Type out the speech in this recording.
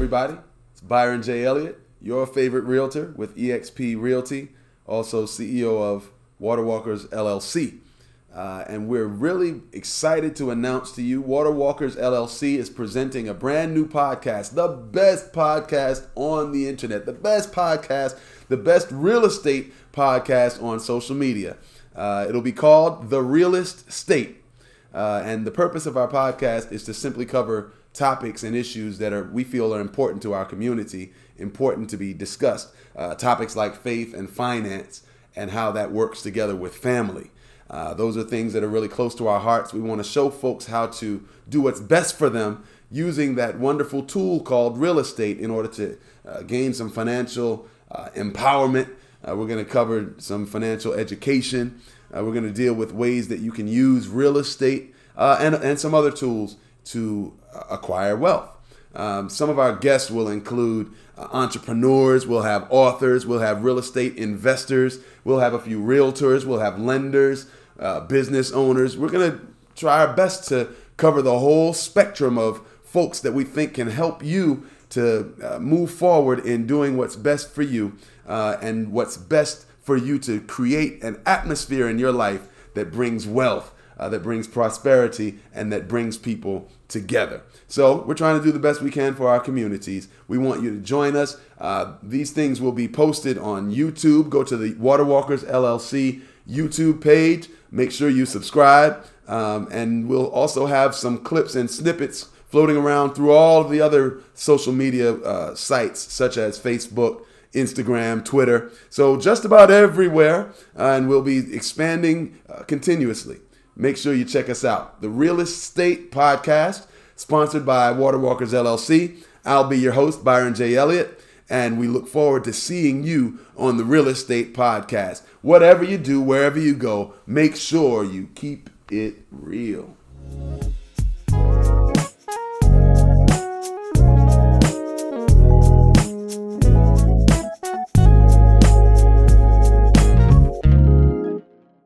everybody. It's Byron J. Elliott, your favorite realtor with eXp Realty, also CEO of Waterwalkers LLC. Uh, and we're really excited to announce to you Waterwalkers LLC is presenting a brand new podcast, the best podcast on the internet, the best podcast, the best real estate podcast on social media. Uh, it'll be called The Realist State. Uh, and the purpose of our podcast is to simply cover topics and issues that are we feel are important to our community, important to be discussed. Uh, topics like faith and finance and how that works together with family. Uh, those are things that are really close to our hearts. We want to show folks how to do what's best for them using that wonderful tool called real estate in order to uh, gain some financial uh, empowerment. Uh, we're going to cover some financial education. Uh, we're going to deal with ways that you can use real estate and, and some other tools to acquire wealth. Um, some of our guests will include uh, entrepreneurs, we'll have authors, we'll have real estate investors, we'll have a few realtors, we'll have lenders, uh, business owners. We're going to try our best to cover the whole spectrum of folks that we think can help you to uh, move forward in doing what's best for you uh, and what's best for you to create an atmosphere in your life that brings wealth, uh, that brings prosperity, and that brings people together. So we're trying to do the best we can for our communities. We want you to join us. Uh, these things will be posted on YouTube. Go to the Waterwalkers LLC YouTube page. Make sure you subscribe. Um, and we'll also have some clips and snippets floating around through all of the other social media uh, sites, such as Facebook, Instagram, Twitter. So just about everywhere. Uh, and we'll be expanding uh, continuously. Make sure you check us out. The Realist State Podcast, sponsored by Waterwalkers LLC. I'll be your host, Byron J. Elliott and we look forward to seeing you on the Realist State Podcast. Whatever you do, wherever you go, make sure you keep it real.